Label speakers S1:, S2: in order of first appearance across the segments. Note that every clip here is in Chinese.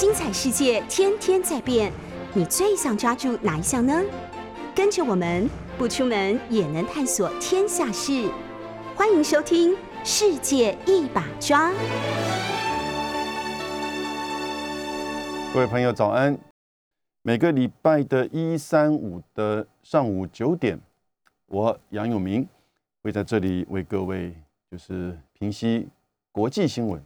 S1: 精彩世界天天在变，你最想抓住哪一项呢？跟着我们不出门也能探索天下事，欢迎收听《世界一把抓》。
S2: 各位朋友，早安！每个礼拜的一三五的上午九点，我杨永明会在这里为各位就是平息国际新闻。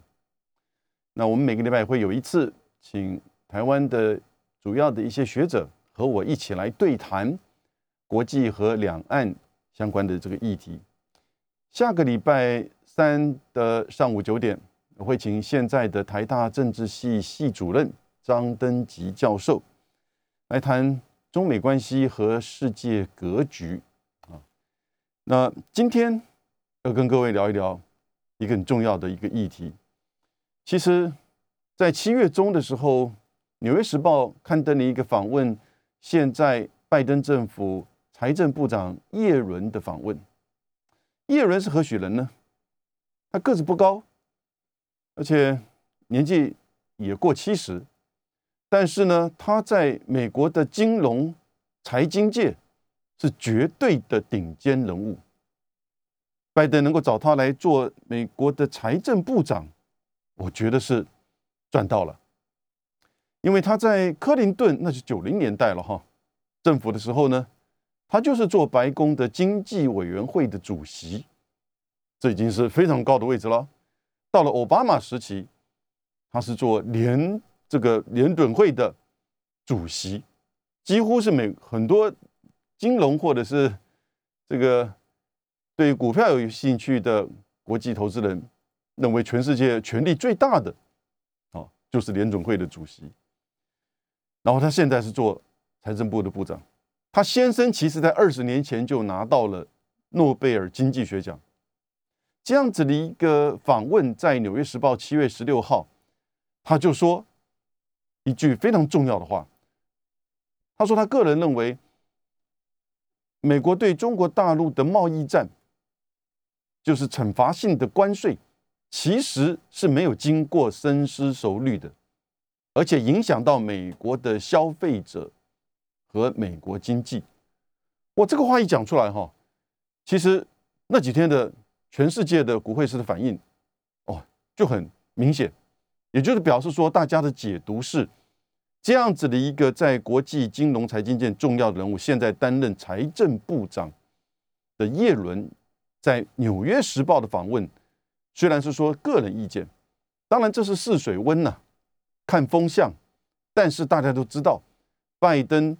S2: 那我们每个礼拜会有一次，请台湾的主要的一些学者和我一起来对谈国际和两岸相关的这个议题。下个礼拜三的上午九点，我会请现在的台大政治系系主任张登吉教授来谈中美关系和世界格局啊。那今天要跟各位聊一聊一个很重要的一个议题。其实，在七月中的时候，《纽约时报》刊登了一个访问现在拜登政府财政部长叶伦的访问。叶伦是何许人呢？他个子不高，而且年纪也过七十，但是呢，他在美国的金融财经界是绝对的顶尖人物。拜登能够找他来做美国的财政部长。我觉得是赚到了，因为他在克林顿那是九零年代了哈，政府的时候呢，他就是做白宫的经济委员会的主席，这已经是非常高的位置了。到了奥巴马时期，他是做联这个联准会的主席，几乎是每很多金融或者是这个对股票有兴趣的国际投资人。认为全世界权力最大的，就是联总会的主席。然后他现在是做财政部的部长。他先生其实在二十年前就拿到了诺贝尔经济学奖。这样子的一个访问，在《纽约时报》七月十六号，他就说一句非常重要的话。他说他个人认为，美国对中国大陆的贸易战，就是惩罚性的关税。其实是没有经过深思熟虑的，而且影响到美国的消费者和美国经济。我这个话一讲出来哈，其实那几天的全世界的股汇市的反应，哦，就很明显，也就是表示说，大家的解读是这样子的一个在国际金融财经界重要的人物，现在担任财政部长的叶伦，在《纽约时报》的访问。虽然是说个人意见，当然这是试水温呐，看风向。但是大家都知道，拜登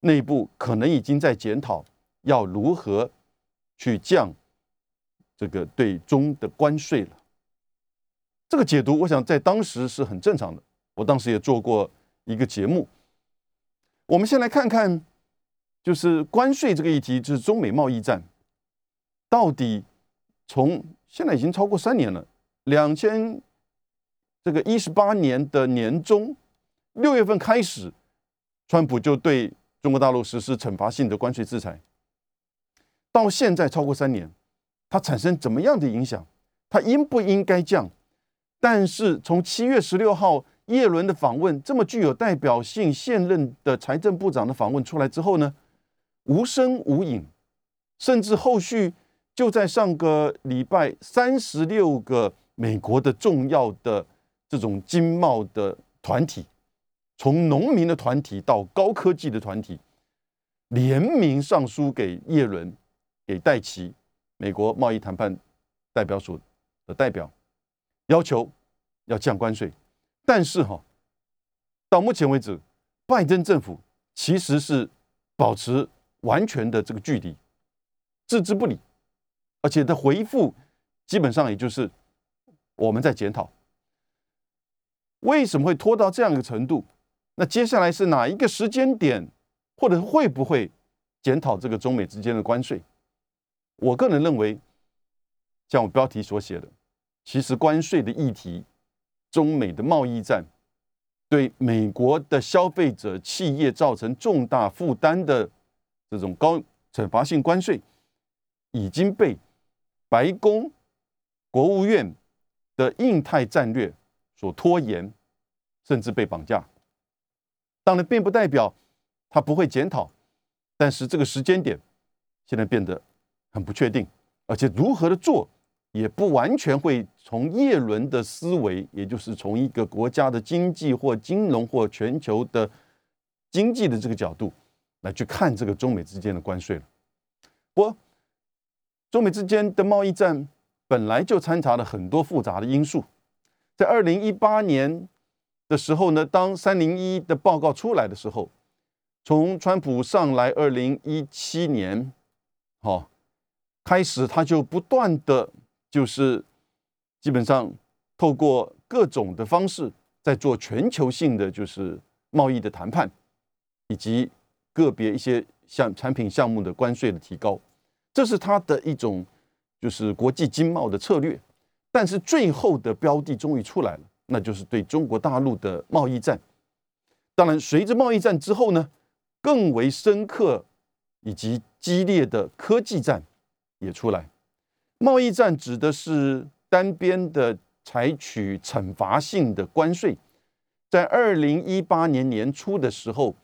S2: 内部可能已经在检讨要如何去降这个对中的关税了。这个解读，我想在当时是很正常的。我当时也做过一个节目。我们先来看看，就是关税这个议题，就是中美贸易战到底从。现在已经超过三年了，两千这个一十八年的年中六月份开始，川普就对中国大陆实施惩罚性的关税制裁，到现在超过三年，它产生怎么样的影响？它应不应该降？但是从七月十六号叶伦的访问这么具有代表性，现任的财政部长的访问出来之后呢，无声无影，甚至后续。就在上个礼拜，三十六个美国的重要的这种经贸的团体，从农民的团体到高科技的团体，联名上书给叶伦、给戴奇，美国贸易谈判代表所的代表，要求要降关税。但是哈，到目前为止，拜登政府其实是保持完全的这个距离，置之不理。而且的回复基本上也就是我们在检讨，为什么会拖到这样一个程度？那接下来是哪一个时间点，或者会不会检讨这个中美之间的关税？我个人认为，像我标题所写的，其实关税的议题，中美的贸易战，对美国的消费者企业造成重大负担的这种高惩罚性关税，已经被。白宫、国务院的印太战略所拖延，甚至被绑架。当然，并不代表他不会检讨，但是这个时间点现在变得很不确定，而且如何的做也不完全会从叶伦的思维，也就是从一个国家的经济或金融或全球的经济的这个角度来去看这个中美之间的关税了。不，中美之间的贸易战本来就掺杂了很多复杂的因素，在二零一八年。的时候呢，当三零一的报告出来的时候，从川普上来二零一七年，好开始，他就不断的就是基本上透过各种的方式在做全球性的就是贸易的谈判，以及个别一些项产品项目的关税的提高，这是他的一种就是国际经贸的策略。但是最后的标的终于出来了。那就是对中国大陆的贸易战。当然，随着贸易战之后呢，更为深刻以及激烈的科技战也出来。贸易战指的是单边的采取惩罚性的关税。在二零一八年年初的时候，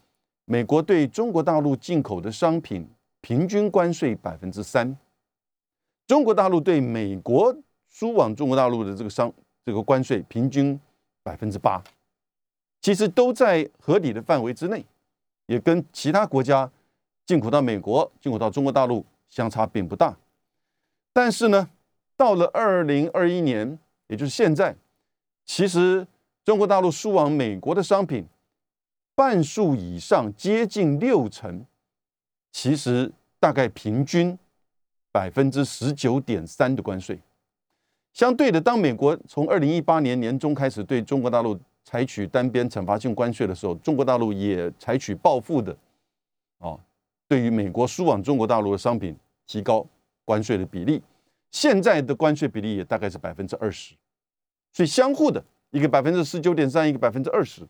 S2: 美国对中国大陆进口的商品平均关税百分之三，中国大陆对美国输往中国大陆的这个商。这个关税平均百分之八，其实都在合理的范围之内，也跟其他国家进口到美国、进口到中国大陆相差并不大。但是呢，到了二零二一年，也就是现在，其实中国大陆输往美国的商品半数以上，接近六成，其实大概平均百分之十九点三的关税。相对的，当美国从二零一八年年中开始对中国大陆采取单边惩罚性关税的时候，中国大陆也采取报复的，哦，对于美国输往中国大陆的商品提高关税的比例。现在的关税比例也大概是百分之二十，所以相互的一个百分之十九点三，一个百分之二十。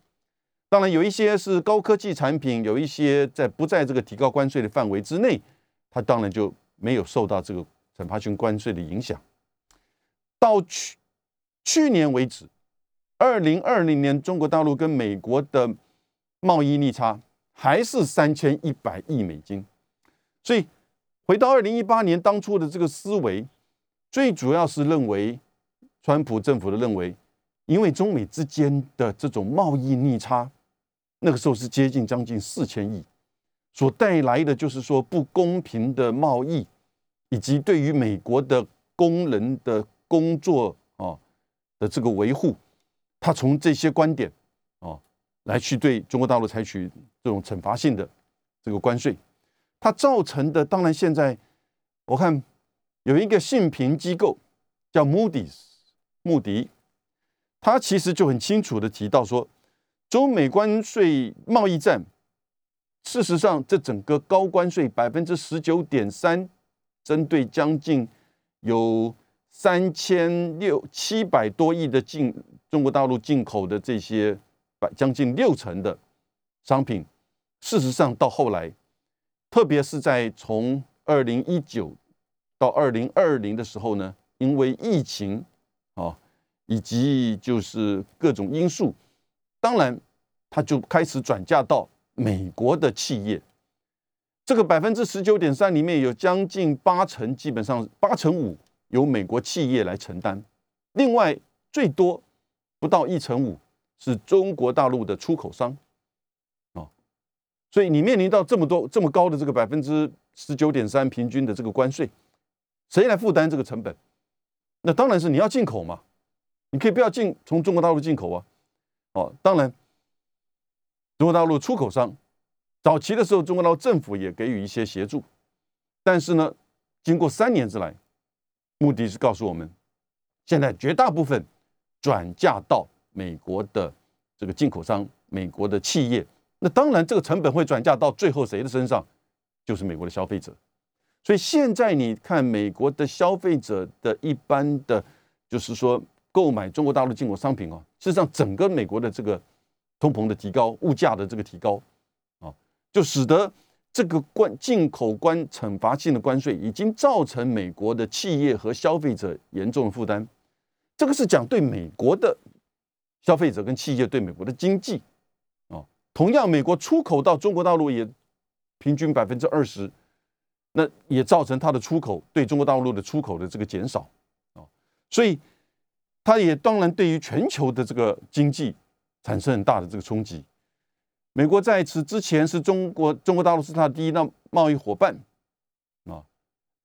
S2: 当然有一些是高科技产品，有一些在不在这个提高关税的范围之内，它当然就没有受到这个惩罚性关税的影响。到去去年为止，二零二零年中国大陆跟美国的贸易逆差还是三千一百亿美金。所以回到二零一八年当初的这个思维，最主要是认为，川普政府的认为，因为中美之间的这种贸易逆差，那个时候是接近将近四千亿，所带来的就是说不公平的贸易，以及对于美国的工人的。工作啊的这个维护，他从这些观点啊来去对中国大陆采取这种惩罚性的这个关税，它造成的当然现在我看有一个信评机构叫 Moody's 穆迪，他其实就很清楚的提到说，中美关税贸易战，事实上这整个高关税百分之十九点三，针对将近有。三千六七百多亿的进中国大陆进口的这些百将近六成的商品，事实上到后来，特别是在从二零一九到二零二零的时候呢，因为疫情啊以及就是各种因素，当然它就开始转嫁到美国的企业。这个百分之十九点三里面有将近八成，基本上八成五。由美国企业来承担，另外最多不到一成五是中国大陆的出口商，啊，所以你面临到这么多这么高的这个百分之十九点三平均的这个关税，谁来负担这个成本？那当然是你要进口嘛，你可以不要进从中国大陆进口啊，哦，当然中国大陆出口商早期的时候，中国大陆政府也给予一些协助，但是呢，经过三年之来。目的是告诉我们，现在绝大部分转嫁到美国的这个进口商、美国的企业，那当然这个成本会转嫁到最后谁的身上，就是美国的消费者。所以现在你看美国的消费者的一般的，就是说购买中国大陆进口商品啊，事实上整个美国的这个通膨的提高、物价的这个提高啊，就使得。这个关进口关惩罚性的关税已经造成美国的企业和消费者严重的负担，这个是讲对美国的消费者跟企业对美国的经济，啊，同样美国出口到中国大陆也平均百分之二十，那也造成它的出口对中国大陆的出口的这个减少，啊，所以它也当然对于全球的这个经济产生很大的这个冲击。美国在此之前是中国中国大陆是它第一大贸易伙伴，啊，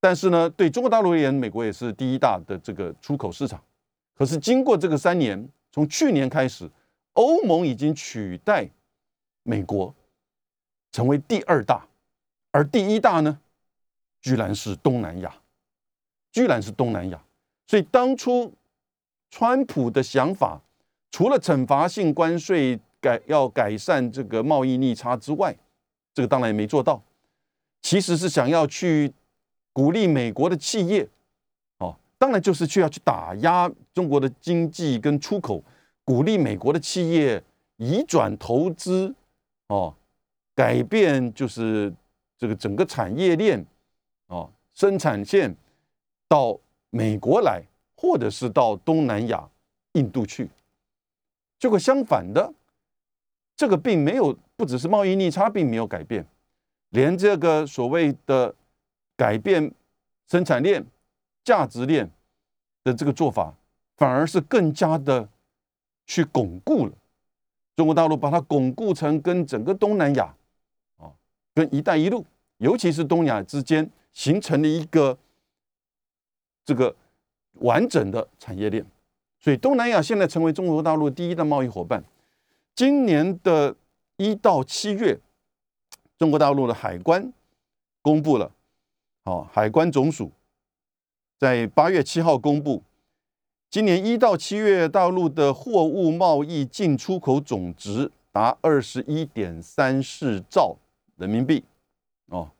S2: 但是呢，对中国大陆而言，美国也是第一大的这个出口市场。可是经过这个三年，从去年开始，欧盟已经取代美国成为第二大，而第一大呢，居然是东南亚，居然是东南亚。所以当初川普的想法，除了惩罚性关税改要改善这个贸易逆差之外，这个当然也没做到。其实是想要去鼓励美国的企业，哦，当然就是去要去打压中国的经济跟出口。鼓励美国的企业移转投资，哦，改变就是这个整个产业链，哦，生产线到美国来，或者是到东南亚、印度去。结果相反的，这个并没有，不只是贸易逆差并没有改变，连这个所谓的改变生产链、价值链的这个做法，反而是更加的。去巩固了中国大陆，把它巩固成跟整个东南亚啊，跟“一带一路”，尤其是东亚之间形成了一个这个完整的产业链。所以，东南亚现在成为中国大陆第一的贸易伙伴。今年的一到七月，中国大陆的海关公布了，好，海关总署在八月七号公布。今年一到七月，大陆的货物贸易进出口总值达二十一点三四兆人民币，哦，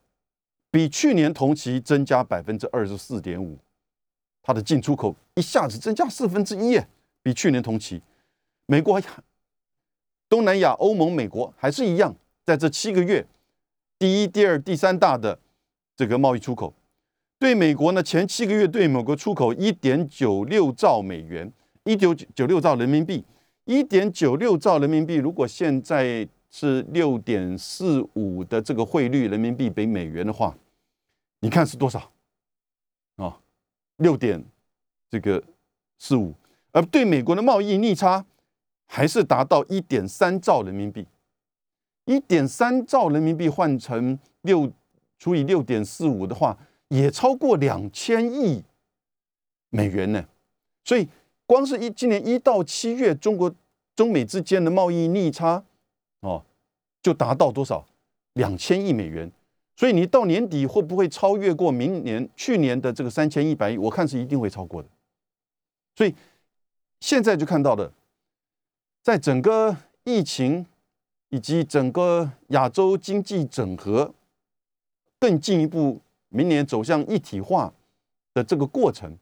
S2: 比去年同期增加百分之二十四点五，它的进出口一下子增加四分之一，比去年同期。美国、东南亚、欧盟、美国还是一样，在这七个月，第一、第二、第三大的这个贸易出口。对美国呢，前七个月对美国出口一点九六兆美元，一九九六兆人民币，一点九六兆人民币。如果现在是六点四五的这个汇率，人民币比美元的话，你看是多少？啊，六点这个四五，而对美国的贸易逆差还是达到一点三兆人民币，一点三兆人民币换成六除以六点四五的话。也超过两千亿美元呢，所以光是一今年一到七月，中国中美之间的贸易逆差哦，就达到多少两千亿美元。所以你到年底会不会超越过明年去年的这个三千一百亿？我看是一定会超过的。所以现在就看到的，在整个疫情以及整个亚洲经济整合更进一步。明年走向一体化的这个过程，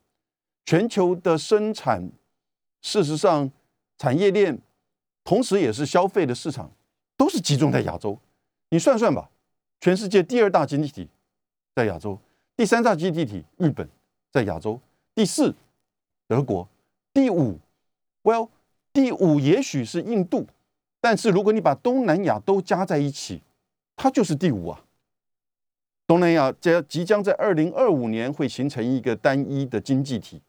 S2: 全球的生产，事实上产业链，同时也是消费的市场，都是集中在亚洲。你算算吧，全世界第二大经济体在亚洲，第三大经济体日本在亚洲，第四德国，第五，Well，第五也许是印度，但是如果你把东南亚都加在一起，它就是第五啊。东南亚将即将在二零二五年会形成一个单一的经济体，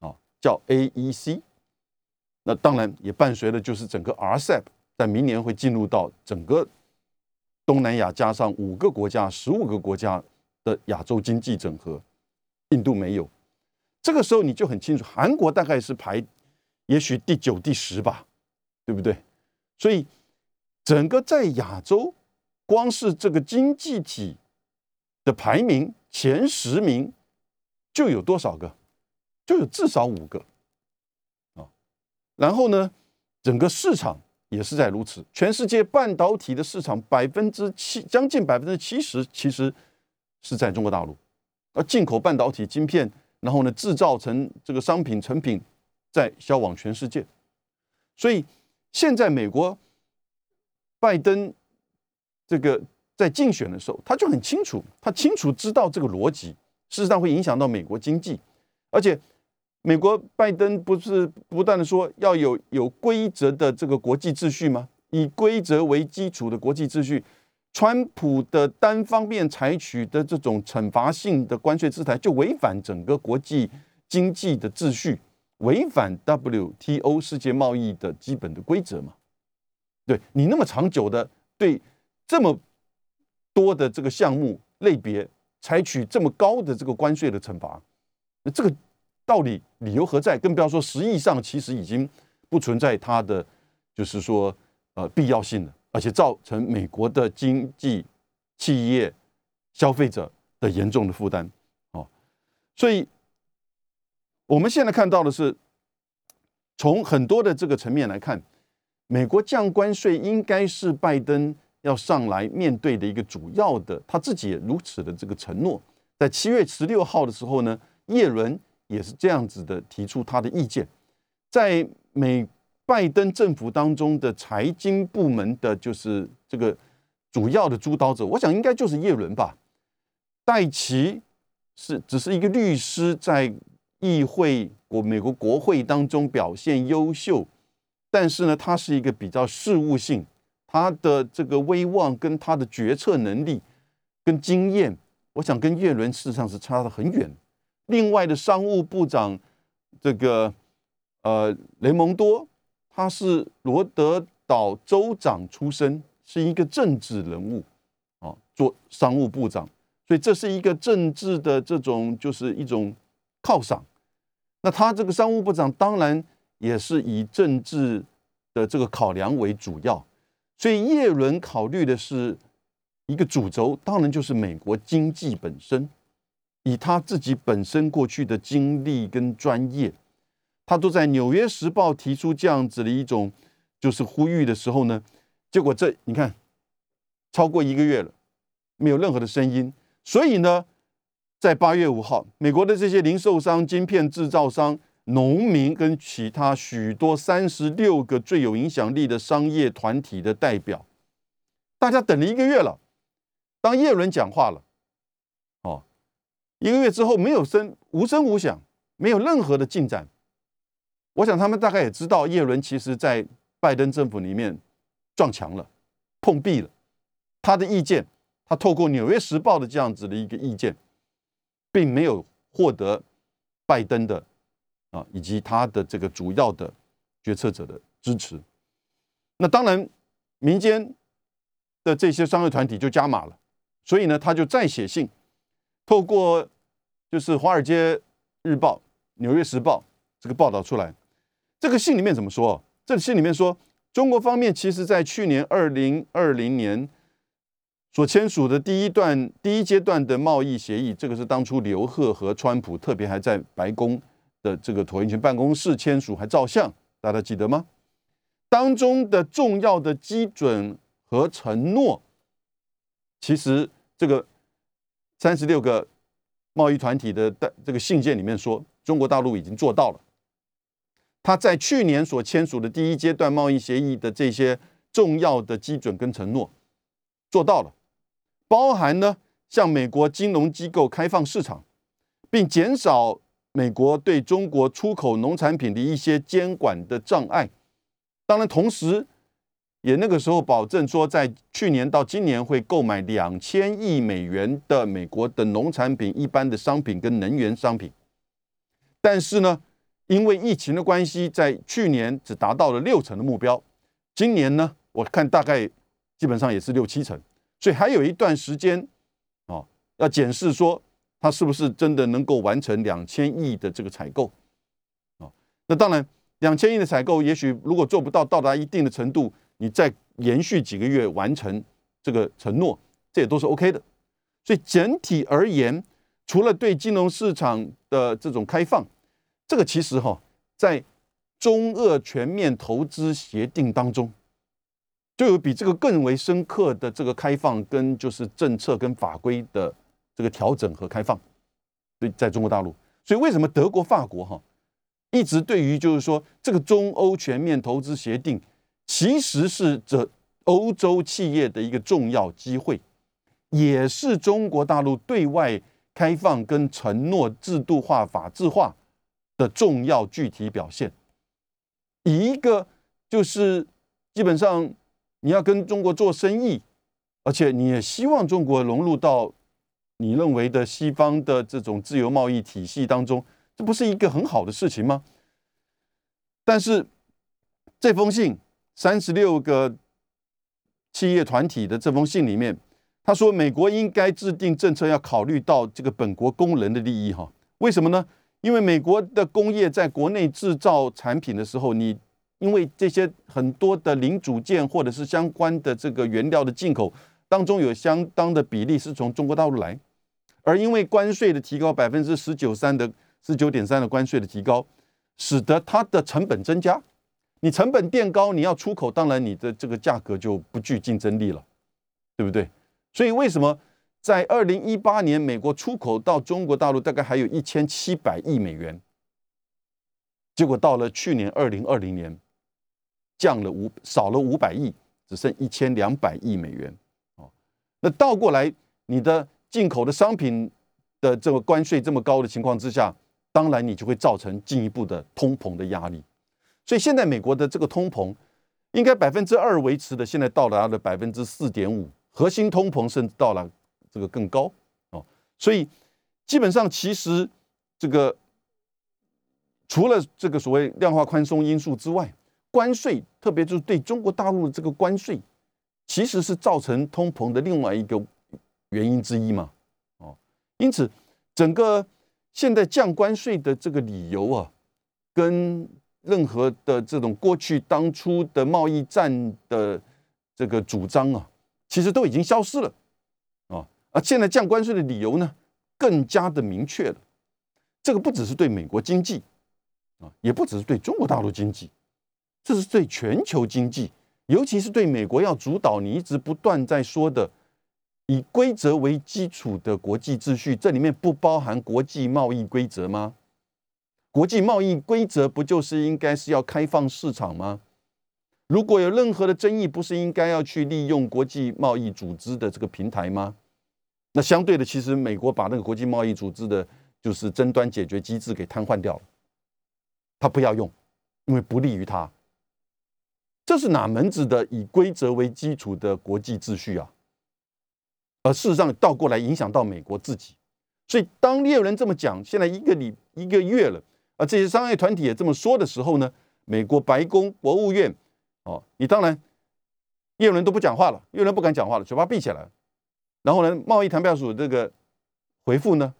S2: 啊，叫 AEC。那当然也伴随的就是整个 RCEP 在明年会进入到整个东南亚加上五个国家、十五个国家的亚洲经济整合。印度没有，这个时候你就很清楚，韩国大概是排也许第九、第十吧，对不对？所以整个在亚洲，光是这个经济体。的排名前十名就有多少个？就有至少五个啊。然后呢，整个市场也是在如此。全世界半导体的市场百分之七，将近百分之七十，其实是在中国大陆。而进口半导体晶片，然后呢，制造成这个商品成品，在销往全世界。所以现在美国拜登这个。在竞选的时候，他就很清楚，他清楚知道这个逻辑，事实上会影响到美国经济，而且美国拜登不是不断的说要有有规则的这个国际秩序吗？以规则为基础的国际秩序，川普的单方面采取的这种惩罚性的关税制裁，就违反整个国际经济的秩序，违反 WTO 世界贸易的基本的规则嘛？对你那么长久的对这么多的这个项目类别采取这么高的这个关税的惩罚，那这个道理理由何在？更不要说实际上其实已经不存在它的就是说呃必要性了，而且造成美国的经济、企业、消费者的严重的负担哦。所以我们现在看到的是从很多的这个层面来看。美国降关税应该是拜登要上来面对的一个主要的，他自己也如此的这个承诺。在七月十六号的时候呢，耶伦也是这样子的提出他的意见。在美拜登政府当中的财经部门的，就是这个主要的主导者，我想应该就是耶伦吧。戴奇是只是一个律师，在议会国美国国会当中表现优秀。但是呢，他是一个比较事务性，他的这个威望跟他的决策能力跟经验，我想跟叶伦事实上是差得很远。另外的商务部长这个呃雷蒙多，他是罗德岛州长出身，是一个政治人物啊，做商务部长，所以这是一个政治的这种就是一种犒赏。那他这个商务部长当然。也是以政治的这个考量为主要，所以叶伦考虑的是一个主轴，当然就是美国经济本身，以他自己本身过去的经历跟专业，他都在《纽约时报》提出这样子的一种就是呼吁的时候呢，结果这你看超过一个月了，没有任何的声音，所以呢，在八月五号，美国的这些零售商、晶片制造商。农民跟其他许多三十六个最有影响力的商业团体的代表，大家等了一个月了。当叶伦讲话了，一个月之后没有声，无声无响，没有任何的进展。我想他们大概也知道，叶伦其实在拜登政府里面撞墙了，碰壁了。他的意见，他透过《纽约时报》的这样子的一个意见，并没有获得拜登的。啊，以及他的这个主要的决策者的支持，那当然民间的这些商业团体就加码了，所以呢，他就再写信，透过就是《华尔街日报》《纽约时报》这个报道出来，这个信里面怎么说？这个信里面说，中国方面其实在去年二零二零年所签署的第一段第一阶段的贸易协议，这个是当初刘鹤和川普特别还在白宫。的这个椭圆形办公室签署还照相，大家记得吗？当中的重要的基准和承诺，其实这个三十六个贸易团体的的这个信件里面说，中国大陆已经做到了。他在去年所签署的第一阶段贸易协议的这些重要的基准跟承诺做到了，包含呢向美国金融机构开放市场，并减少。美国对中国出口农产品的一些监管的障碍，当然，同时也那个时候保证说，在去年到今年会购买两千亿美元的美国的农产品、一般的商品跟能源商品。但是呢，因为疫情的关系，在去年只达到了六成的目标，今年呢，我看大概基本上也是六七成，所以还有一段时间哦，要检视说。它是不是真的能够完成两千亿的这个采购啊？那当然，两千亿的采购，也许如果做不到到达一定的程度，你再延续几个月完成这个承诺，这也都是 OK 的。所以整体而言，除了对金融市场的这种开放，这个其实哈，在中俄全面投资协定当中，就有比这个更为深刻的这个开放跟就是政策跟法规的。这个调整和开放，对，在中国大陆，所以为什么德国、法国哈一直对于就是说这个中欧全面投资协定，其实是这欧洲企业的一个重要机会，也是中国大陆对外开放跟承诺制度化、法治化的重要具体表现。一个就是基本上你要跟中国做生意，而且你也希望中国融入到你认为的西方的这种自由贸易体系当中，这不是一个很好的事情吗？但是这封信三十六个企业团体的这封信里面，他说美国应该制定政策，要考虑到这个本国工人的利益。哈，为什么呢？因为美国的工业在国内制造产品的时候，你因为这些很多的零组件或者是相关的这个原料的进口当中，有相当的比例是从中国大陆来，而因为关税的提高，百分之十九三的十九点三的关税的提高，使得它的成本增加。你成本垫高，你要出口，当然你的这个价格就不具竞争力了，对不对？所以为什么？在二零一八年，美国出口到中国大陆大概还有一千七百亿美元，结果到了去年二零二零年，降了五少了五百亿，只剩一千两百亿美元。哦，那倒过来，你的进口的商品的这个关税这么高的情况之下，当然你就会造成进一步的通膨的压力。所以现在美国的这个通膨应该百分之二维持的，现在到达了百分之四点五，核心通膨甚至到了。这个更高哦，所以基本上其实这个除了这个所谓量化宽松因素之外，关税特别就是对中国大陆的这个关税，其实是造成通膨的另外一个原因之一嘛哦，因此整个现在降关税的这个理由啊，跟任何的这种过去当初的贸易战的这个主张啊，其实都已经消失了啊。而现在降关税的理由呢，更加的明确了。这个不只是对美国经济啊，也不只是对中国大陆经济，这是对全球经济，尤其是对美国要主导你一直不断在说的以规则为基础的国际秩序，这里面不包含国际贸易规则吗？国际贸易规则不就是应该是要开放市场吗？如果有任何的争议，不是应该要去利用国际贸易组织的这个平台吗？那相对的，其实美国把那个国际贸易组织的，就是争端解决机制给瘫痪掉了，他不要用，因为不利于他。这是哪门子的以规则为基础的国际秩序啊？而事实上倒过来影响到美国自己。所以当猎人这么讲，现在一个礼一个月了，而这些商业团体也这么说的时候呢，美国白宫、国务院，哦，你当然业务人都不讲话了，业务人不敢讲话了，嘴巴闭起来。然后呢，贸易谈判署这个回复呢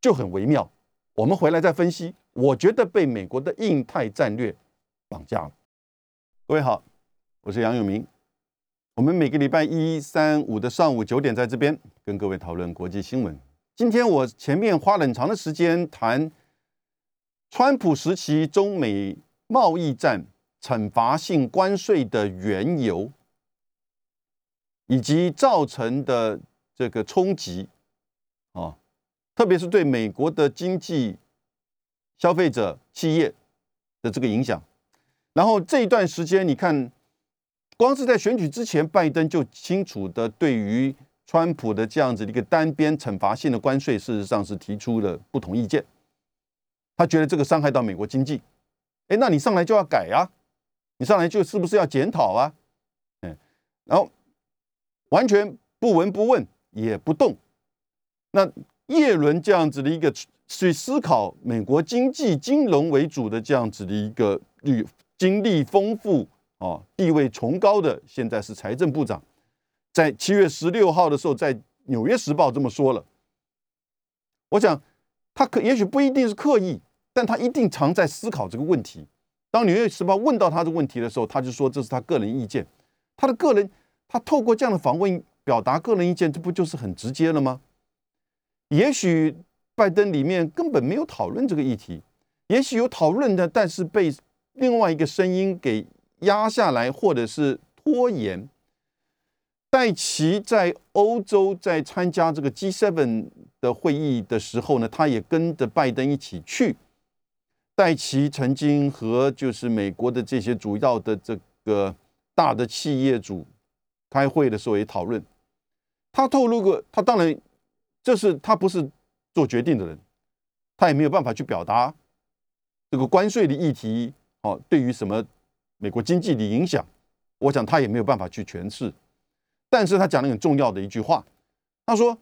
S2: 就很微妙。我们回来再分析。我觉得被美国的印太战略绑架了。各位好，我是杨永明。我们每个礼拜一、三、五的上午九点在这边跟各位讨论国际新闻。今天我前面花很长的时间谈川普时期中美贸易战惩罚性关税的缘由，以及造成的。这个冲击啊，特别是对美国的经济、消费者、企业的这个影响。然后这一段时间，你看，光是在选举之前，拜登就清楚的对于川普的这样子的一个单边惩罚性的关税，事实上是提出了不同意见。他觉得这个伤害到美国经济，哎，那你上来就要改啊，你上来就是不是要检讨啊？嗯，然后完全不闻不问。也不动。那叶伦这样子的一个去思考美国经济金融为主的这样子的一个历经历丰富啊地位崇高的，现在是财政部长，在七月十六号的时候，在《纽约时报》这么说了。我想他可也许不一定是刻意，但他一定常在思考这个问题。当《纽约时报》问到他的问题的时候，他就说这是他个人意见。他的个人，他透过这样的访问。表达个人意见，这不就是很直接了吗？也许拜登里面根本没有讨论这个议题，也许有讨论的，但是被另外一个声音给压下来，或者是拖延。戴奇在欧洲在参加这个 G7 的会议的时候呢，他也跟着拜登一起去。戴奇曾经和就是美国的这些主要的这个大的企业主开会的时候也讨论。他透露过，他当然，这是他不是做决定的人，他也没有办法去表达这个关税的议题哦，对于什么美国经济的影响，我想他也没有办法去诠释。但是他讲了很重要的一句话，他说：“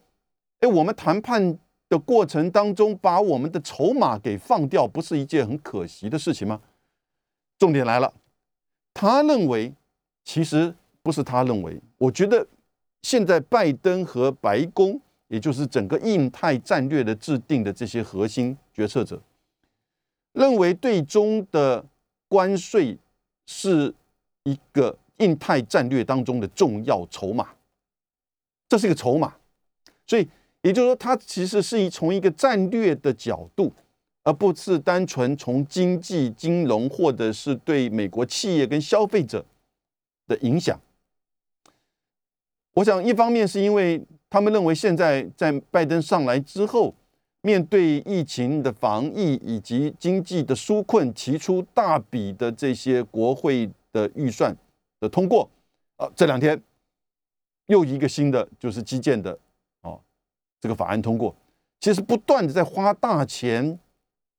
S2: 哎，我们谈判的过程当中，把我们的筹码给放掉，不是一件很可惜的事情吗？”重点来了，他认为，其实不是他认为，我觉得现在拜登和白宫，也就是整个印太战略的制定的这些核心决策者，认为对中的关税是一个。印太战略当中的重要筹码，这是一个筹码，所以也就是说，它其实是以从一个战略的角度，而不是单纯从经济、金融或者是对美国企业跟消费者的影响。我想，一方面是因为他们认为现在在拜登上来之后，面对疫情的防疫以及经济的纾困，提出大笔的这些国会的预算。的通过，啊，这两天又一个新的就是基建的哦，这个法案通过，其实不断的在花大钱，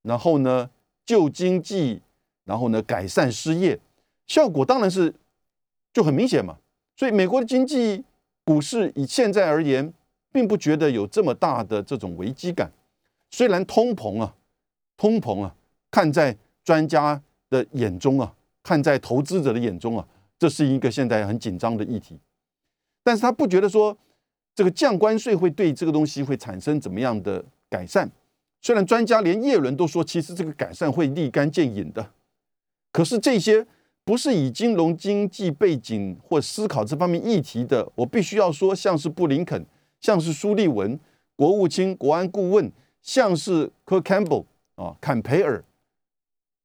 S2: 然后呢救经济，然后呢改善失业，效果当然是就很明显嘛。所以美国的经济股市以现在而言，并不觉得有这么大的这种危机感。虽然通膨啊，通膨啊，看在专家的眼中啊，看在投资者的眼中啊。这是一个现在很紧张的议题，但是他不觉得说这个降关税会对这个东西会产生怎么样的改善。虽然专家连叶伦都说，其实这个改善会立竿见影的，可是这些不是以金融经济背景或思考这方面议题的，我必须要说，像是布林肯，像是苏利文国务卿国安顾问，像是科 Campbell 啊，坎培尔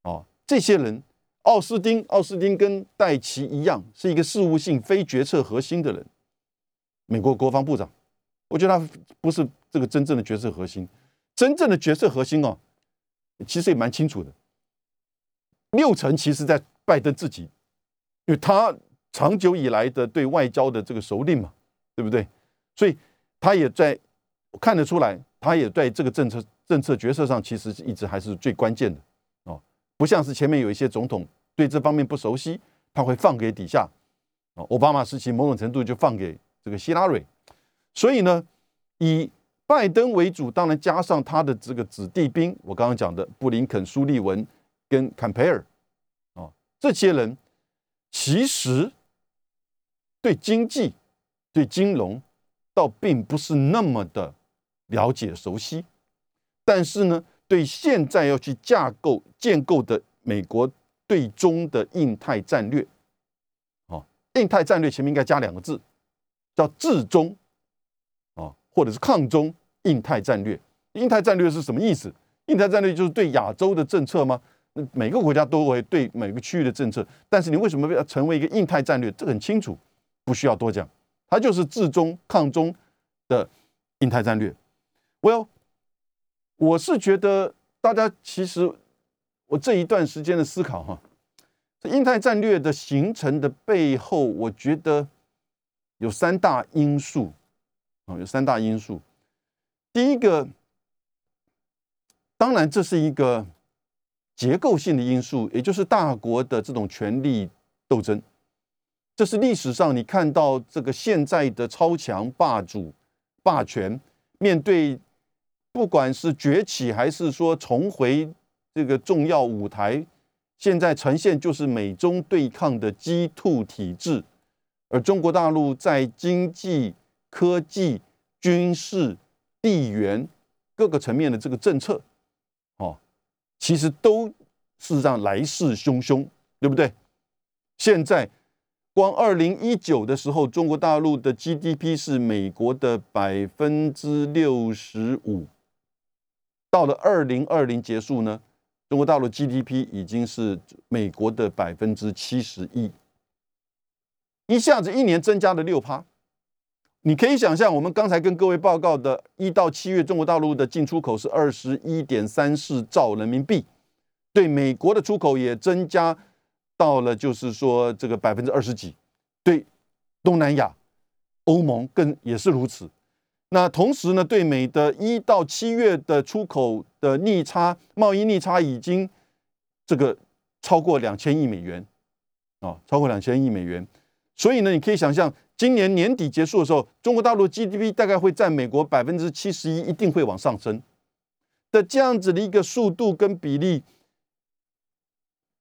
S2: 啊，这些人。奥斯汀，奥斯汀跟戴奇一样，是一个事务性、非决策核心的人。美国国防部长，我觉得他不是这个真正的决策核心。真正的决策核心哦，其实也蛮清楚的。六成其实在拜登自己，因为他长久以来的对外交的这个熟练嘛，对不对？所以他也在看得出来，他也在这个政策政策决策上，其实一直还是最关键的。不像是前面有一些总统对这方面不熟悉，他会放给底下啊。奥巴马时期某种程度就放给这个希拉蕊，所以呢，以拜登为主，当然加上他的这个子弟兵，我刚刚讲的布林肯、苏利文跟坎培尔啊，这些人其实对经济、对金融倒并不是那么的了解熟悉，但是呢。对现在要去架构建构的美国对中的印太战略，哦，印太战略前面应该加两个字，叫制中，啊，或者是抗中印太战略。印太战略是什么意思？印太战略就是对亚洲的政策吗？那每个国家都会对每个区域的政策，但是你为什么要成为一个印太战略？这很清楚，不需要多讲，它就是制中抗中的印太战略。Well。我是觉得，大家其实我这一段时间的思考哈，这印太战略的形成的背后，我觉得有三大因素啊，有三大因素。第一个，当然这是一个结构性的因素，也就是大国的这种权力斗争，这是历史上你看到这个现在的超强霸主霸权面对。不管是崛起还是说重回这个重要舞台，现在呈现就是美中对抗的鸡兔体制，而中国大陆在经济、科技、军事、地缘各个层面的这个政策，哦，其实都事实上来势汹汹，对不对？现在光二零一九的时候，中国大陆的 GDP 是美国的百分之六十五。到了二零二零结束呢，中国大陆 GDP 已经是美国的百分之七十一，一下子一年增加了六趴。你可以想象，我们刚才跟各位报告的，一到七月中国大陆的进出口是二十一点三四兆人民币，对美国的出口也增加到了，就是说这个百分之二十几，对东南亚、欧盟更也是如此。那同时呢，对美的一到七月的出口的逆差贸易逆差已经这个超过两千亿美元啊，超过两千亿美元。所以呢，你可以想象，今年年底结束的时候，中国大陆 GDP 大概会占美国百分之七十一，一定会往上升的这样子的一个速度跟比例，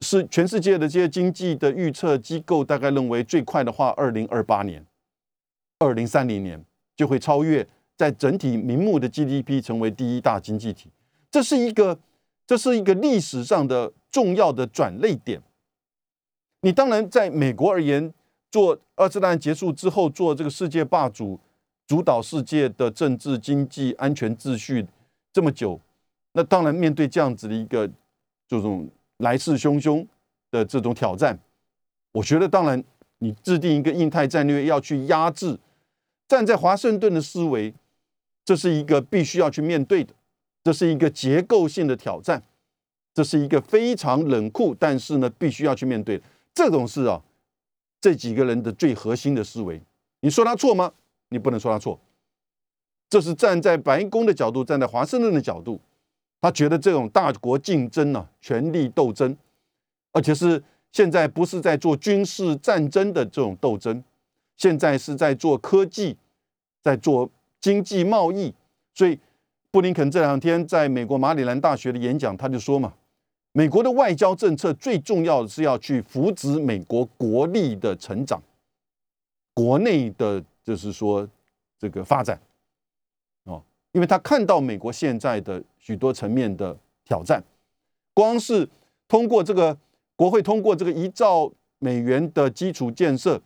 S2: 是全世界的这些经济的预测机构大概认为最快的话，二零二八年、二零三零年就会超越，在整体名目的 GDP 成为第一大经济体。这是一个，这是一个历史上的重要的转类点。你当然在美国而言。做二次大战结束之后，做这个世界霸主，主导世界的政治、经济、安全秩序这么久，那当然面对这样子的一个这种来势汹汹的这种挑战，我觉得当然你制定一个印太战略要去压制，站在华盛顿的思维，这是一个必须要去面对的，这是一个结构性的挑战，这是一个非常冷酷，但是呢必须要去面对这种事啊。这几个人的最核心的思维，你说他错吗？你不能说他错。这是站在白宫的角度，站在华盛顿的角度，他觉得这种大国竞争呢，权力斗争，而且是现在不是在做军事战争的这种斗争，现在是在做科技，在做经济贸易。所以，布林肯这两天在美国马里兰大学的演讲，他就说嘛。美国的外交政策最重要的是要去扶植美国国力的成长，国内的就是说这个发展，哦，因为他看到美国现在的许多层面的挑战，光是通过这个国会通过这个一兆美元的基础建设，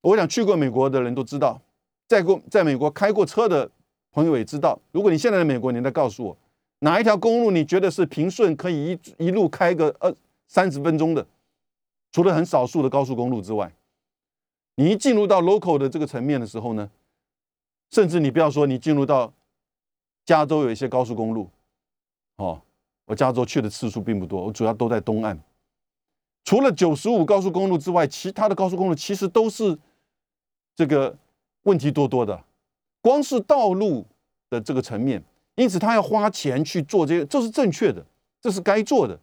S2: 我想去过美国的人都知道，在过在美国开过车的朋友也知道，如果你现在在美国，你再告诉我。哪一条公路你觉得是平顺，可以一一路开个二三十分钟的？除了很少数的高速公路之外，你一进入到 local 的这个层面的时候呢，甚至你不要说你进入到加州有一些高速公路，哦，我加州去的次数并不多，我主要都在东岸。除了九十五高速公路之外，其他的高速公路其实都是这个问题多多的，光是道路的这个层面。因此，他要花钱去做这些，这是正确的，这是该做的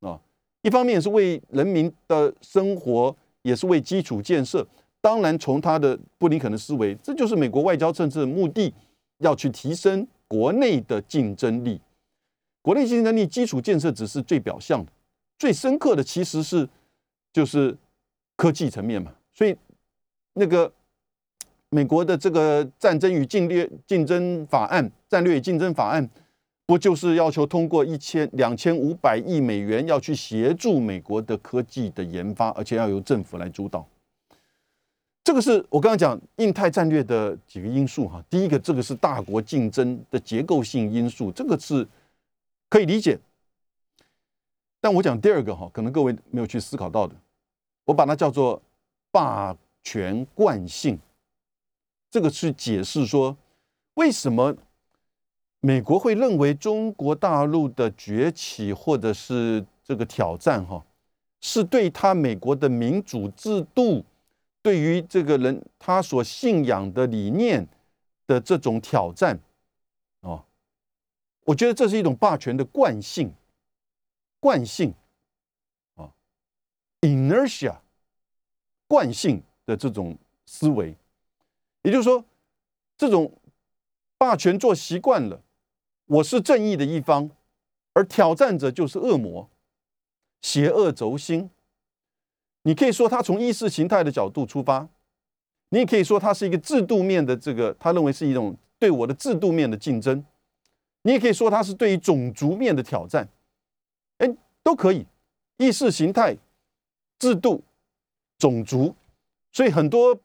S2: 啊。一方面是为人民的生活，也是为基础建设。当然，从他的布林肯的思维，这就是美国外交政策的目的，要去提升国内的竞争力。国内竞争力基础建设只是最表象的，最深刻的其实是就是科技层面嘛。所以，那个。美国的这个战争与竞略竞争法案、战略与竞争法案，不就是要求通过一千两千五百亿美元，要去协助美国的科技的研发，而且要由政府来主导。这个是我刚刚讲印太战略的几个因素哈。第一个，这个是大国竞争的结构性因素，这个是可以理解。但我讲第二个哈，可能各位没有去思考到的，我把它叫做霸权惯性。这个去解释说，为什么美国会认为中国大陆的崛起或者是这个挑战，哈，是对他美国的民主制度，对于这个人他所信仰的理念的这种挑战，哦，我觉得这是一种霸权的惯性，惯性，啊，inertia，惯性的这种思维。也就是说，这种霸权做习惯了，我是正义的一方，而挑战者就是恶魔、邪恶轴心。你可以说他从意识形态的角度出发，你也可以说他是一个制度面的这个，他认为是一种对我的制度面的竞争。你也可以说他是对于种族面的挑战，哎，都可以。意识形态、制度、种族，所以很多。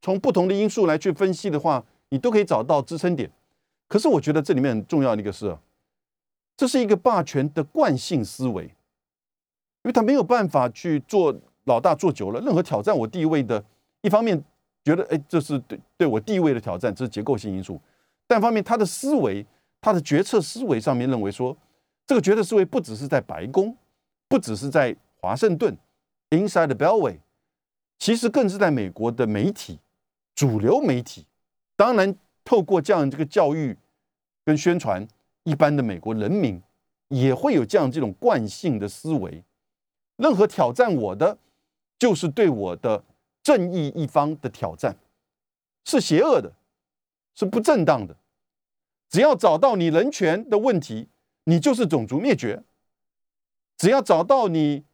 S2: 从不同的因素来去分析的话，你都可以找到支撑点。可是我觉得这里面很重要的一个是，这是一个霸权的惯性思维，因为他没有办法去做老大做久了，任何挑战我地位的，一方面觉得哎这是对对我地位的挑战，这是结构性因素；但方面他的思维，他的决策思维上面认为说，这个决策思维不只是在白宫，不只是在华盛顿，inside the Beltway，其实更是在美国的媒体。主流媒体当然透过这样这个教育跟宣传，一般的美国人民也会有这样这种惯性的思维。任何挑战我的，就是对我的正义一方的挑战，是邪恶的，是不正当的。只要找到你人权的问题，你就是种族灭绝；只要找到你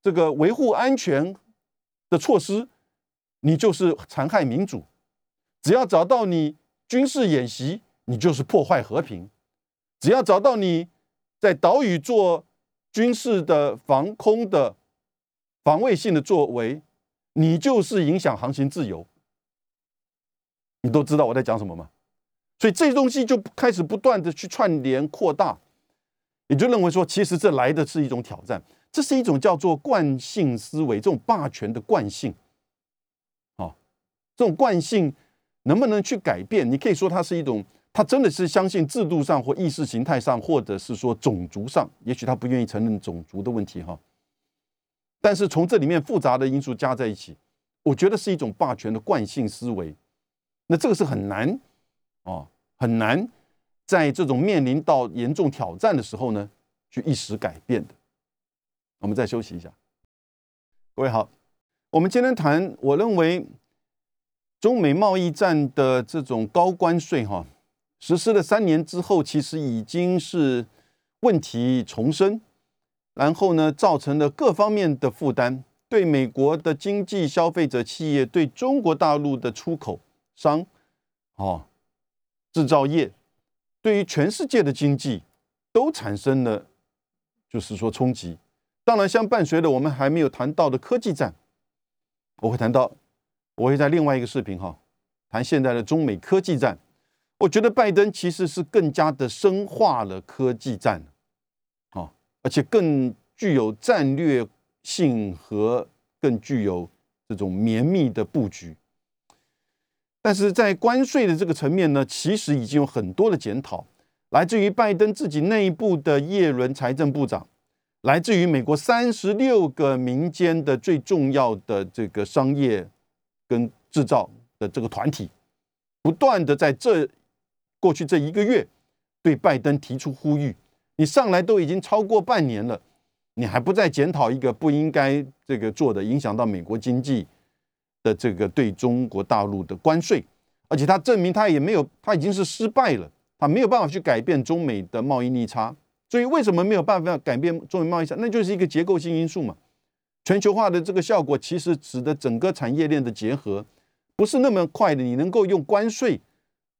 S2: 这个维护安全的措施，你就是残害民主；只要找到你军事演习，你就是破坏和平；只要找到你在岛屿做军事的防空的防卫性的作为，你就是影响航行自由。你都知道我在讲什么吗？所以这些东西就开始不断的去串联扩大，也就认为说，其实这来的是一种挑战，这是一种叫做惯性思维，这种霸权的惯性。这种惯性能不能去改变？你可以说它是一种，他真的是相信制度上或意识形态上，或者是说种族上，也许他不愿意承认种族的问题哈。但是从这里面复杂的因素加在一起，我觉得是一种霸权的惯性思维。那这个是很难。哦，很难在这种面临到严重挑战的时候呢，去一时改变的。我们再休息一下。各位好，我们今天谈，我认为中美贸易战的这种高关税哈，实施了三年之后，其实已经是问题重生，然后呢，造成了各方面的负担，对美国的经济、消费者、企业，对中国大陆的出口商，哦。制造业对于全世界的经济都产生了，就是说冲击。当然，相伴随着我们还没有谈到的科技战，我会谈到，我会在另外一个视频哈谈现在的中美科技战。我觉得拜登其实是更加的深化了科技战，啊，而且更具有战略性和更具有这种绵密的布局。但是在关税的这个层面呢，其实已经有很多的检讨，来自于拜登自己内部的叶伦财政部长，来自于美国三十六个民间的最重要的这个商业跟制造的这个团体，不断的在这过去这一个月对拜登提出呼吁，你上来都已经超过半年了，你还不再检讨一个不应该这个做的，影响到美国经济。的这个对中国大陆的关税，而且他证明他也没有，他已经是失败了，他没有办法去改变中美的贸易逆差。所以为什么没有办法改变中美贸易差？那就是一个结构性因素嘛。全球化的这个效果其实使得整个产业链的结合不是那么快的。你能够用关税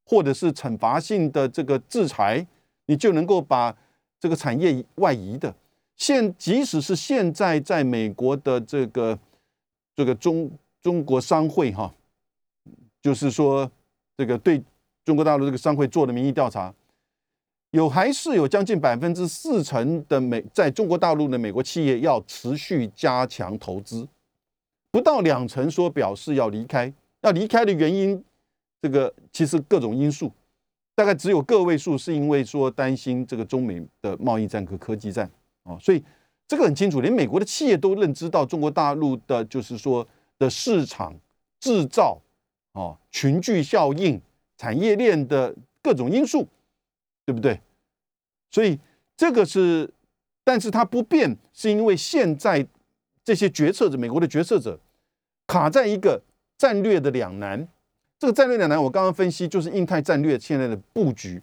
S2: 或者是惩罚性的这个制裁，你就能够把这个产业外移的。现即使是现在在美国的这个这个中。中国商会哈，就是说这个对中国大陆这个商会做的民意调查，有还是有将近百分之四成的美在中国大陆的美国企业要持续加强投资，不到两成说表示要离开，要离开的原因，这个其实各种因素，大概只有个位数是因为说担心这个中美的贸易战和科技战啊，所以这个很清楚，连美国的企业都认知到中国大陆的就是说。的市场制造，哦，群聚效应、产业链的各种因素，对不对？所以这个是，但是它不变，是因为现在这些决策者，美国的决策者卡在一个战略的两难。这个战略两难，我刚刚分析就是印太战略现在的布局。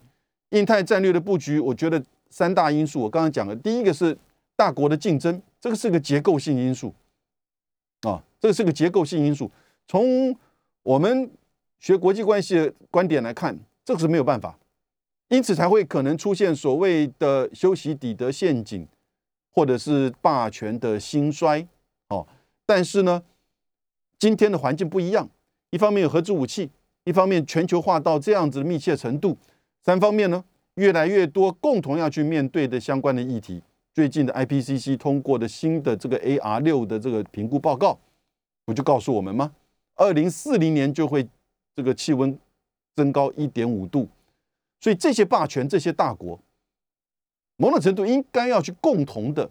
S2: 印太战略的布局，我觉得三大因素，我刚刚讲了，第一个是大国的竞争，这个是个结构性因素。啊，这个是个结构性因素。从我们学国际关系的观点来看，这个是没有办法，因此才会可能出现所谓的修习底德陷阱，或者是霸权的兴衰。哦，但是呢，今天的环境不一样，一方面有核子武器，一方面全球化到这样子的密切程度，三方面呢，越来越多共同要去面对的相关的议题。最近的 IPCC 通过的新的这个 AR 六的这个评估报告，不就告诉我们吗？二零四零年就会这个气温增高一点五度，所以这些霸权、这些大国，某种程度应该要去共同的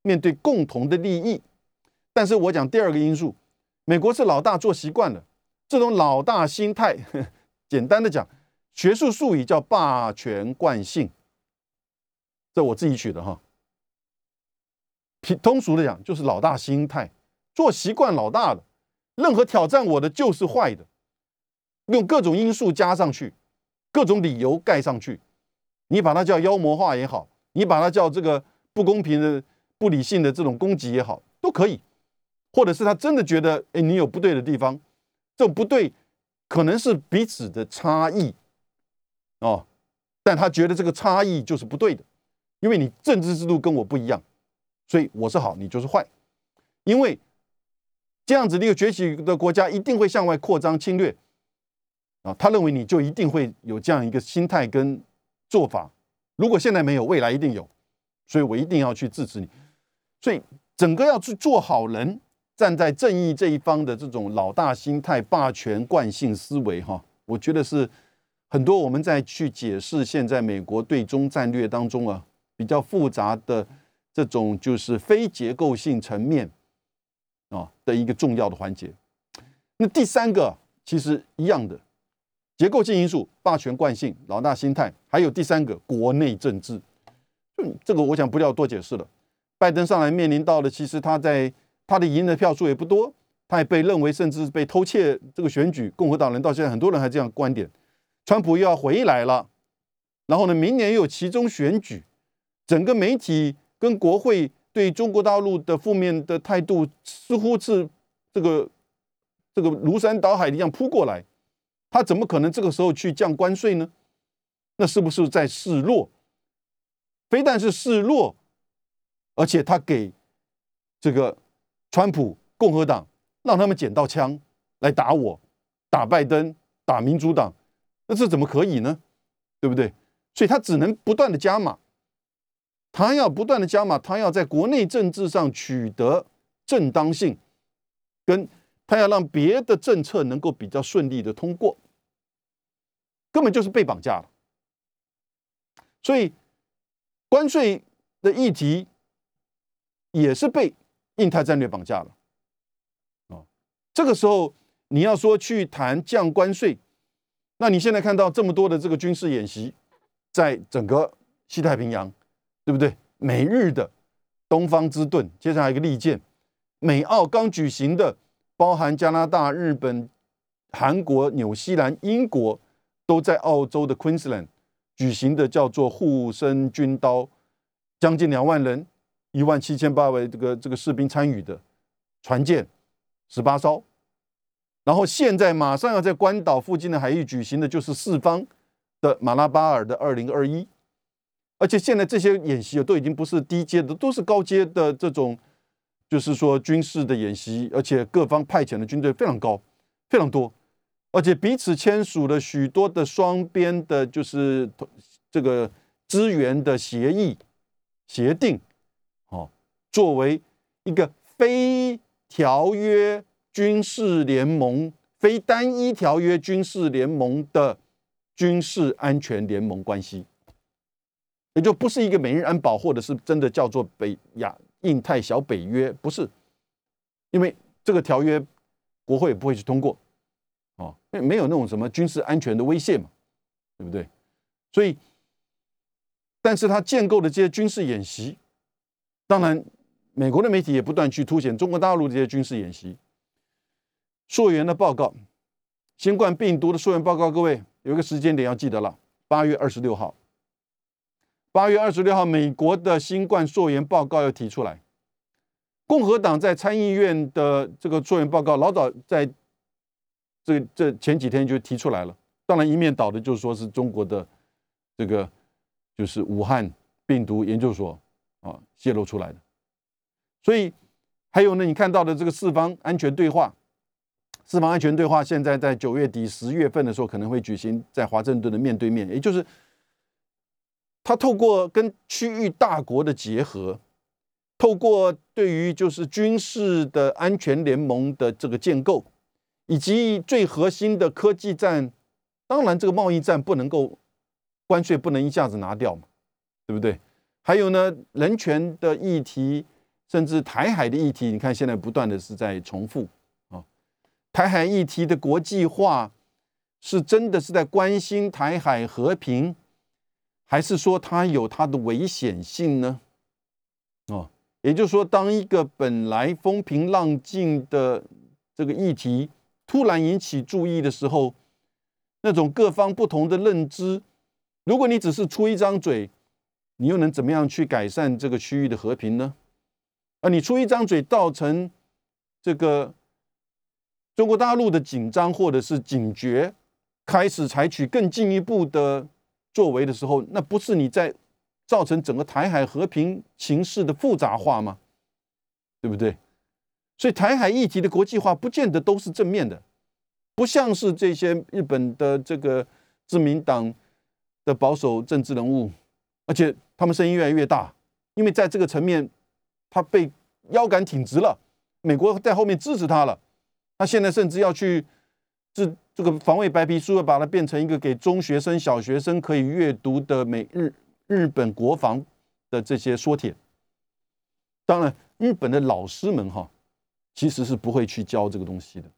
S2: 面对共同的利益。但是我讲第二个因素，美国是老大做习惯了，这种老大心态，简单的讲，学术术语叫霸权惯性。这我自己取的哈。通俗的讲，就是老大心态，做习惯老大了，任何挑战我的就是坏的，用各种因素加上去，各种理由盖上去，你把它叫妖魔化也好，你把它叫这个不公平的、不理性的这种攻击也好，都可以，或者是他真的觉得，哎，你有不对的地方，这种不对可能是彼此的差异，哦，但他觉得这个差异就是不对的，因为你政治制度跟我不一样。所以我是好，你就是坏，因为这样子的一个崛起的国家一定会向外扩张侵略啊！他认为你就一定会有这样一个心态跟做法。如果现在没有，未来一定有，所以我一定要去支持你。所以整个要去做好人，站在正义这一方的这种老大心态、霸权惯性思维，哈，我觉得是很多我们在去解释现在美国对中战略当中啊比较复杂的。这种就是非结构性层面啊的一个重要的环节。那第三个其实一样的结构性因素，霸权惯性、老大心态，还有第三个国内政治。就这个，我想不要多解释了。拜登上来面临到的，其实他在他的赢的票数也不多，他也被认为甚至被偷窃这个选举。共和党人到现在很多人还这样观点。川普又要回来了，然后呢，明年又有其中选举，整个媒体。跟国会对中国大陆的负面的态度，似乎是这个这个如山倒海一样扑过来，他怎么可能这个时候去降关税呢？那是不是在示弱？非但是示弱，而且他给这个川普共和党让他们捡到枪来打我，打拜登，打民主党，那这怎么可以呢？对不对？所以他只能不断的加码。他要不断的加码，他要在国内政治上取得正当性，跟他要让别的政策能够比较顺利的通过，根本就是被绑架了。所以关税的议题也是被印太战略绑架了。啊，这个时候你要说去谈降关税，那你现在看到这么多的这个军事演习，在整个西太平洋。对不对？美日的东方之盾，接下来一个利剑，美澳刚举行的，包含加拿大、日本、韩国、纽西兰、英国，都在澳洲的 Queensland 举行的，叫做护身军刀，将近两万人，一万七千八位这个这个士兵参与的船舰十八艘，然后现在马上要在关岛附近的海域举行的，就是四方的马拉巴尔的二零二一。而且现在这些演习都已经不是低阶的，都是高阶的这种，就是说军事的演习，而且各方派遣的军队非常高，非常多，而且彼此签署了许多的双边的，就是这个资源的协议、协定，哦，作为一个非条约军事联盟、非单一条约军事联盟的军事安全联盟关系。也就不是一个美日安保，或者是真的叫做北亚印太小北约，不是，因为这个条约国会不会去通过，哦，没没有那种什么军事安全的威胁嘛，对不对？所以，但是他建构的这些军事演习，当然，美国的媒体也不断去凸显中国大陆这些军事演习。溯源的报告，新冠病毒的溯源报告，各位有一个时间点要记得了，八月二十六号。八月二十六号，美国的新冠溯源报告要提出来。共和党在参议院的这个溯源报告，老早在这这前几天就提出来了。当然，一面倒的就是说是中国的这个就是武汉病毒研究所啊泄露出来的。所以还有呢，你看到的这个四方安全对话，四方安全对话现在在九月底十月份的时候可能会举行在华盛顿的面对面，也就是。他透过跟区域大国的结合，透过对于就是军事的安全联盟的这个建构，以及最核心的科技战，当然这个贸易战不能够关税不能一下子拿掉嘛，对不对？还有呢，人权的议题，甚至台海的议题，你看现在不断的是在重复啊，台海议题的国际化是真的是在关心台海和平。还是说它有它的危险性呢？哦，也就是说，当一个本来风平浪静的这个议题突然引起注意的时候，那种各方不同的认知，如果你只是出一张嘴，你又能怎么样去改善这个区域的和平呢？啊，你出一张嘴，造成这个中国大陆的紧张或者是警觉，开始采取更进一步的作为的时候，那不是你在造成整个台海和平形势的复杂化吗？对不对？所以台海议题的国际化不见得都是正面的，不像是这些日本的这个自民党的保守政治人物，而且他们声音越来越大，因为在这个层面，他被腰杆挺直了，美国在后面支持他了，他现在甚至要去这这个防卫白皮书，要把它变成一个给中学生、小学生可以阅读的美日日本国防的这些说帖。当然，日本的老师们哈。其实是不会去教这个东西的。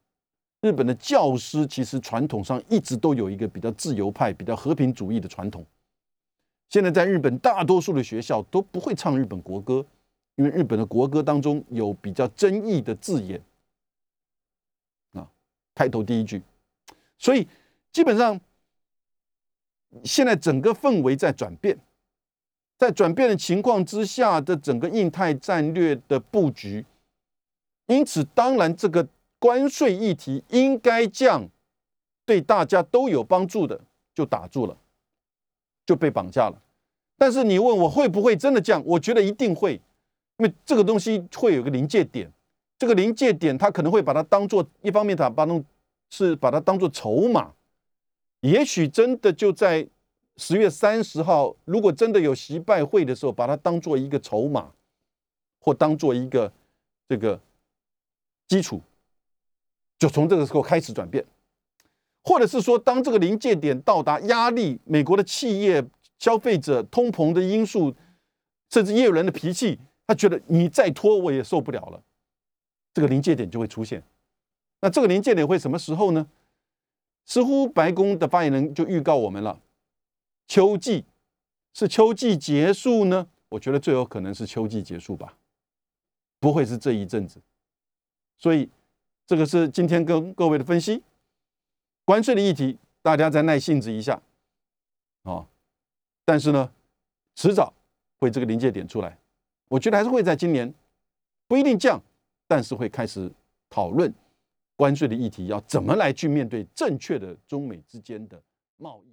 S2: 日本的教师其实传统上一直都有一个比较自由派、比较和平主义的传统。现在在日本大多数的学校都不会唱日本国歌，因为日本的国歌当中有比较争议的字眼啊，开头第一句。所以基本上现在整个氛围在转变，在转变的情况之下的整个印太战略的布局。因此，当然，这个关税议题应该降，对大家都有帮助的，就打住了，就被绑架了。但是你问我会不会真的降？我觉得一定会，因为这个东西会有个临界点，这个临界点它可能会把它当做一方面，它把弄是把它当做筹码，也许真的就在十月三十号，如果真的有习拜会的时候，把它当做一个筹码，或当做一个这个。基础就从这个时候开始转变，或者是说，当这个临界点到达，压力，美国的企业、消费者、通膨的因素，甚至业务人的脾气，他觉得你再拖我也受不了了，这个临界点就会出现。那这个临界点会什么时候呢？似乎白宫的发言人就预告我们了，秋季是秋季结束呢？我觉得最有可能是秋季结束吧，不会是这一阵子。所以，这个是今天跟各位的分析，关税的议题，大家再耐性子一下，啊，但是呢，迟早会这个临界点出来，我觉得还是会在今年，不一定降，但是会开始讨论关税的议题，要怎么来去面对正确的中美之间的贸易。